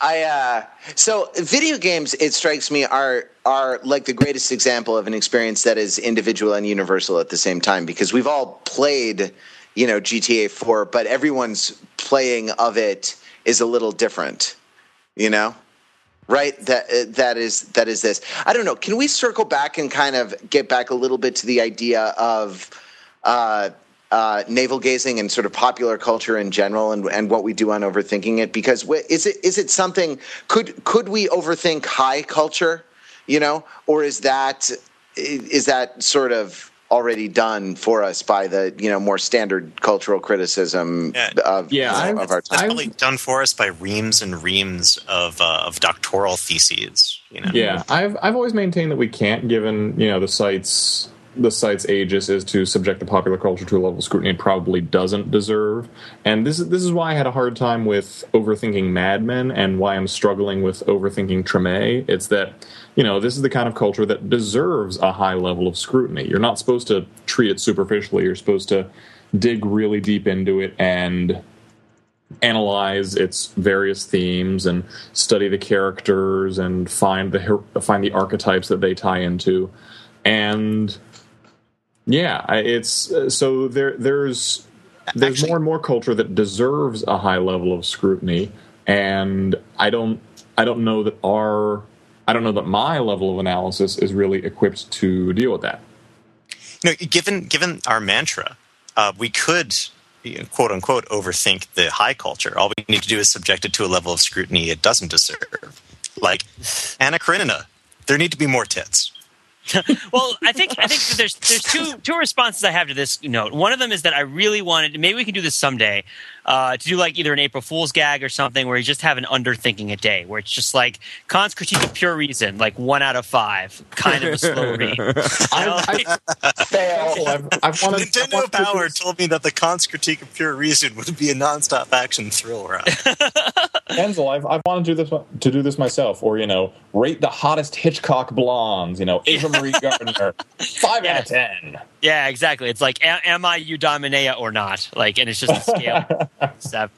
I uh, so video games. It strikes me are are like the greatest example of an experience that is individual and universal at the same time because we've all played, you know, GTA Four, but everyone's playing of it is a little different. You know, right? That uh, that is that is this. I don't know. Can we circle back and kind of get back a little bit to the idea of uh, uh, navel gazing and sort of popular culture in general, and, and what we do on overthinking it? Because wh- is it is it something? Could could we overthink high culture? You know, or is that is that sort of already done for us by the you know more standard cultural criticism Yeah. of Yeah, you know, I've- of our That's time? probably done for us by reams and reams of uh, of doctoral theses. You know, Yeah, I've I've always maintained that we can't, given you know the site's the site's aegis is to subject the popular culture to a level of scrutiny it probably doesn't deserve. And this is this is why I had a hard time with overthinking Mad Men and why I'm struggling with overthinking Treme. It's that you know this is the kind of culture that deserves a high level of scrutiny. You're not supposed to treat it superficially. You're supposed to dig really deep into it and analyze its various themes and study the characters and find the find the archetypes that they tie into and yeah it's uh, so there there's there's Actually- more and more culture that deserves a high level of scrutiny and i don't i don't know that our i don't know that my level of analysis is really equipped to deal with that you know, given given our mantra, uh, we could quote unquote overthink the high culture. All we need to do is subject it to a level of scrutiny it doesn't deserve. Like Anna Karenina, there need to be more tits. well, I think I think there's there's two two responses I have to this note. One of them is that I really wanted maybe we can do this someday uh, to do like either an April Fool's gag or something where you just have an underthinking a day where it's just like Kant's critique of pure reason, like one out of five, kind of a slow read. You know, like- Fail. I've, I've wanted, I've Nintendo to Power told me that the Kant's critique of pure reason would be a nonstop action thrill ride. Denzel, I've, I've wanted to do this to do this myself, or you know, rate the hottest Hitchcock blondes. You know, Ava Marie Gardner, five out of ten. yeah, exactly. It's like a- am I Eudaimonia or not? Like, and it's just a scale. Seven.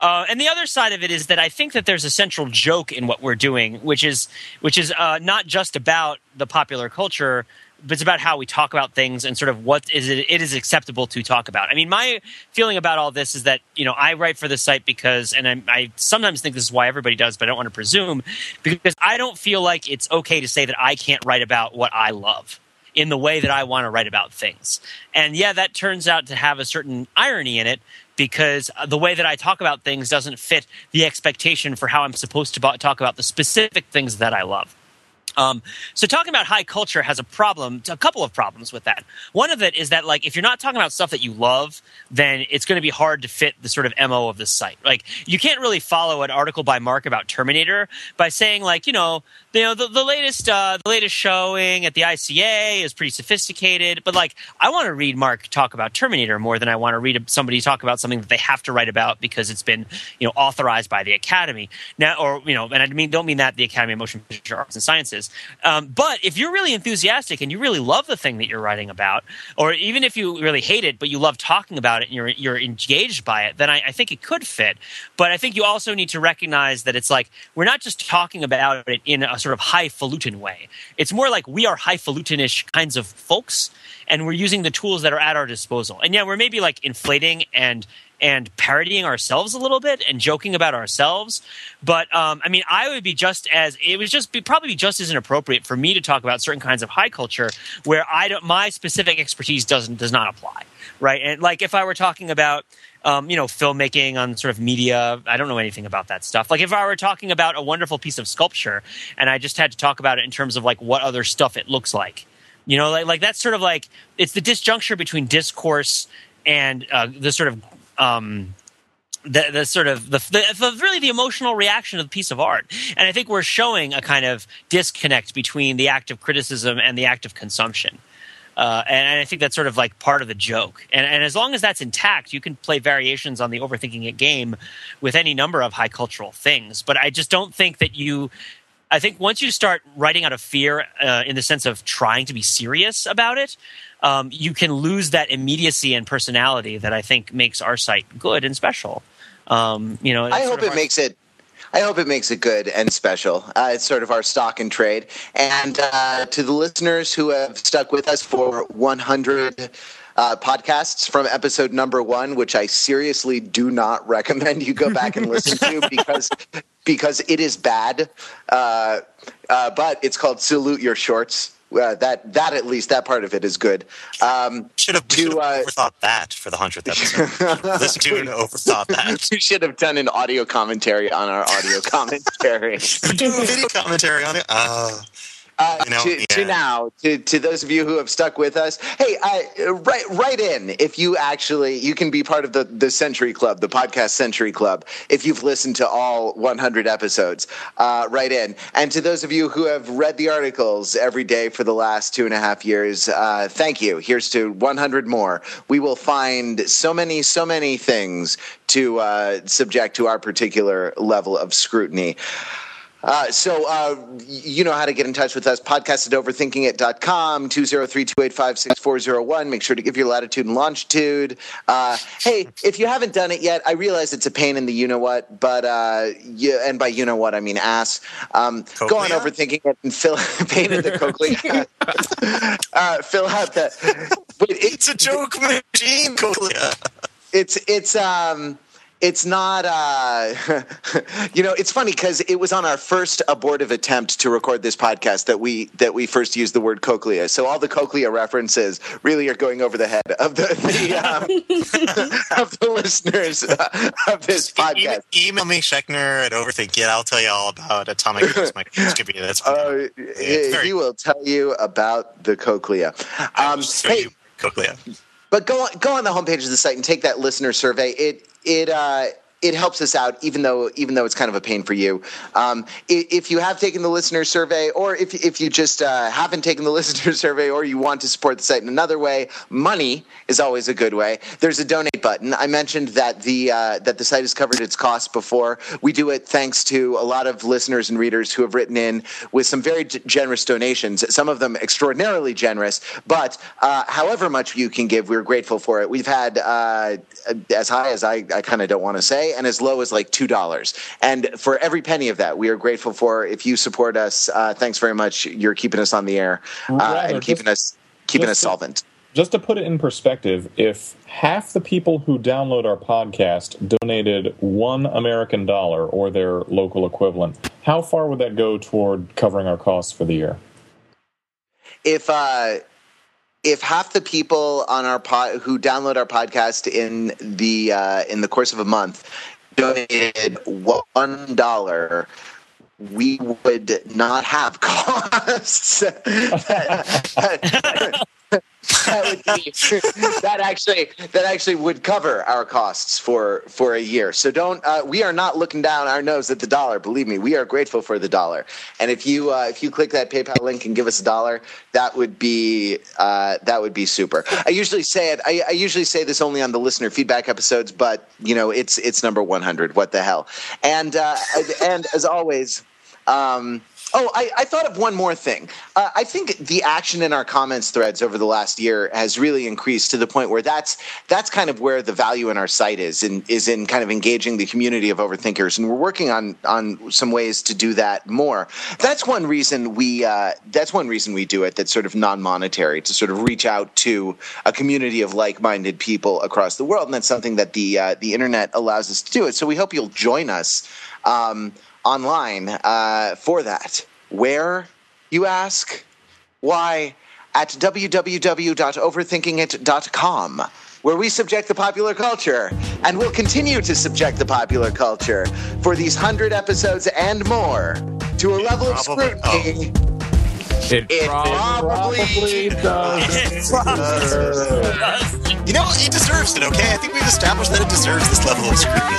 Uh, and the other side of it is that I think that there's a central joke in what we're doing, which is which is uh, not just about the popular culture, but it's about how we talk about things and sort of what is it, it is acceptable to talk about. I mean, my feeling about all this is that you know I write for the site because, and I, I sometimes think this is why everybody does, but I don't want to presume because I don't feel like it's okay to say that I can't write about what I love in the way that I want to write about things. And yeah, that turns out to have a certain irony in it because the way that I talk about things doesn't fit the expectation for how I'm supposed to talk about the specific things that I love. Um, so talking about high culture has a problem, a couple of problems with that. One of it is that like if you're not talking about stuff that you love, then it's going to be hard to fit the sort of mo of the site. Like you can't really follow an article by Mark about Terminator by saying like you know you know the, the latest uh, the latest showing at the ICA is pretty sophisticated, but like I want to read Mark talk about Terminator more than I want to read somebody talk about something that they have to write about because it's been you know authorized by the Academy now, or you know, and I mean don't mean that the Academy of Motion Picture Arts and Sciences, um, but if you're really enthusiastic and you really love the thing that you're writing about, or even if you really hate it but you love talking about it and you're you're engaged by it, then I, I think it could fit. But I think you also need to recognize that it's like we're not just talking about it in a sort of highfalutin way. It's more like we are highfalutinish kinds of folks, and we're using the tools that are at our disposal. And yeah, we're maybe like inflating and and parodying ourselves a little bit and joking about ourselves. But um, I mean, I would be just as it would just be probably just as inappropriate for me to talk about certain kinds of high culture where I don't my specific expertise doesn't does not apply, right? And like if I were talking about um, you know, filmmaking on sort of media. I don't know anything about that stuff. Like if I were talking about a wonderful piece of sculpture and I just had to talk about it in terms of like what other stuff it looks like, you know, like, like that's sort of like it's the disjuncture between discourse and uh, the sort of um, the, the sort of the, the, really the emotional reaction of the piece of art and i think we're showing a kind of disconnect between the act of criticism and the act of consumption uh, and, and, I think that's sort of like part of the joke. And, and, as long as that's intact, you can play variations on the overthinking it game with any number of high cultural things. But I just don't think that you. I think once you start writing out of fear uh, in the sense of trying to be serious about it, um, you can lose that immediacy and personality that I think makes our site good and special. Um, you know, I hope it our- makes it I hope it makes it good and special. Uh, it's sort of our stock and trade. And uh, to the listeners who have stuck with us for 100 uh, podcasts from episode number one, which I seriously do not recommend you go back and listen to because because it is bad. Uh, uh, but it's called Salute Your Shorts uh, that that at least that part of it is good. Um, should have, to, uh, overthought that for the hundredth episode. Listen to and overthought that. we should have done an audio commentary on our audio commentary. Do a video commentary on it. Uh, uh, you know, to, yeah. to, now, to, to those of you who have stuck with us, hey, uh, write write in if you actually you can be part of the the Century Club, the podcast Century Club, if you've listened to all 100 episodes. Uh, write in, and to those of you who have read the articles every day for the last two and a half years, uh, thank you. Here's to 100 more. We will find so many, so many things to uh, subject to our particular level of scrutiny. Uh, so uh, you know how to get in touch with us. Podcast at overthinkingit.com, 203-285-6401. Make sure to give your latitude and longitude. Uh, hey, if you haven't done it yet, I realize it's a pain in the you-know-what, but uh, you, and by you-know-what, I mean ass. Um, go on Overthinking It and fill the pain in the cochlea. uh, fill out the... Wait, it, it's a joke machine, cochlea. It's, it's, um it's not uh, you know it's funny because it was on our first abortive attempt to record this podcast that we that we first used the word cochlea. So all the cochlea references really are going over the head of the, the um, of the listeners uh, of this podcast e- email me Schechner at overthink it I'll tell you all about atomic microscopy. That's uh, he, very- he will tell you about the cochlea. Um, hey cochlea but go on, go on the homepage of the site and take that listener survey. It it uh, it helps us out, even though even though it's kind of a pain for you. Um, if you have taken the listener survey, or if if you just uh, haven't taken the listener survey, or you want to support the site in another way, money is always a good way. There's a donate button. I mentioned that the uh, that the site has covered its costs before. We do it thanks to a lot of listeners and readers who have written in with some very generous donations. Some of them extraordinarily generous, but uh, however much you can give, we're grateful for it. We've had uh, as high as I, I kind of don't want to say and as low as like two dollars. And for every penny of that, we are grateful for. If you support us, uh, thanks very much. You're keeping us on the air uh, and keeping just, us keeping us to, solvent. Just to put it in perspective, if half the people who download our podcast donated one American dollar or their local equivalent, how far would that go toward covering our costs for the year? If uh, if half the people on our pod who download our podcast in the uh, in the course of a month donated one dollar, we would not have costs. that would be that actually that actually would cover our costs for for a year. So don't uh, we are not looking down our nose at the dollar. Believe me, we are grateful for the dollar. And if you uh, if you click that PayPal link and give us a dollar, that would be uh, that would be super. I usually say it. I, I usually say this only on the listener feedback episodes, but you know it's it's number one hundred. What the hell? And uh, and as always. Um, Oh, I, I, thought of one more thing. Uh, I think the action in our comments threads over the last year has really increased to the point where that's that's kind of where the value in our site is, in, is in kind of engaging the community of overthinkers, and we're working on on some ways to do that more. That's one reason we uh, that's one reason we do it. That's sort of non monetary to sort of reach out to a community of like minded people across the world, and that's something that the uh, the internet allows us to do it. So we hope you'll join us. Um, online uh, for that. Where, you ask? Why, at www.overthinkingit.com, where we subject the popular culture and will continue to subject the popular culture for these hundred episodes and more to a level of Probably- scrutiny. It, It probably, Probably does. You know, it deserves it, okay? I think we've established that it deserves this level of scrutiny.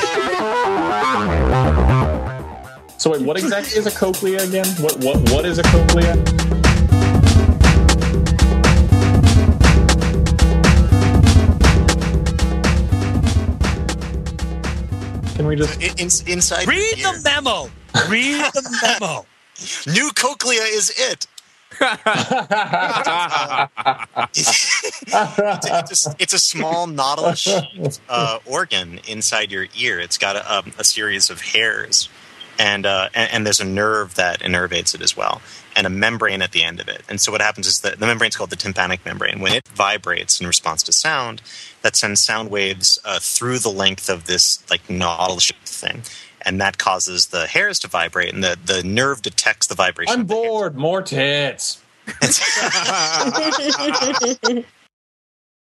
So wait, what exactly is a cochlea again? What what what is a cochlea? Can we just In, in, inside Read your the memo. Read the memo. New cochlea is it. it's, a, it's a small knottish uh, organ inside your ear. It's got a, um, a series of hairs, and, uh, and and there's a nerve that innervates it as well, and a membrane at the end of it. And so what happens is that the membrane is called the tympanic membrane. When it vibrates in response to sound, that sends sound waves uh, through the length of this like knottish thing. And that causes the hairs to vibrate, and the, the nerve detects the vibration. I'm of the hairs. bored. More tits.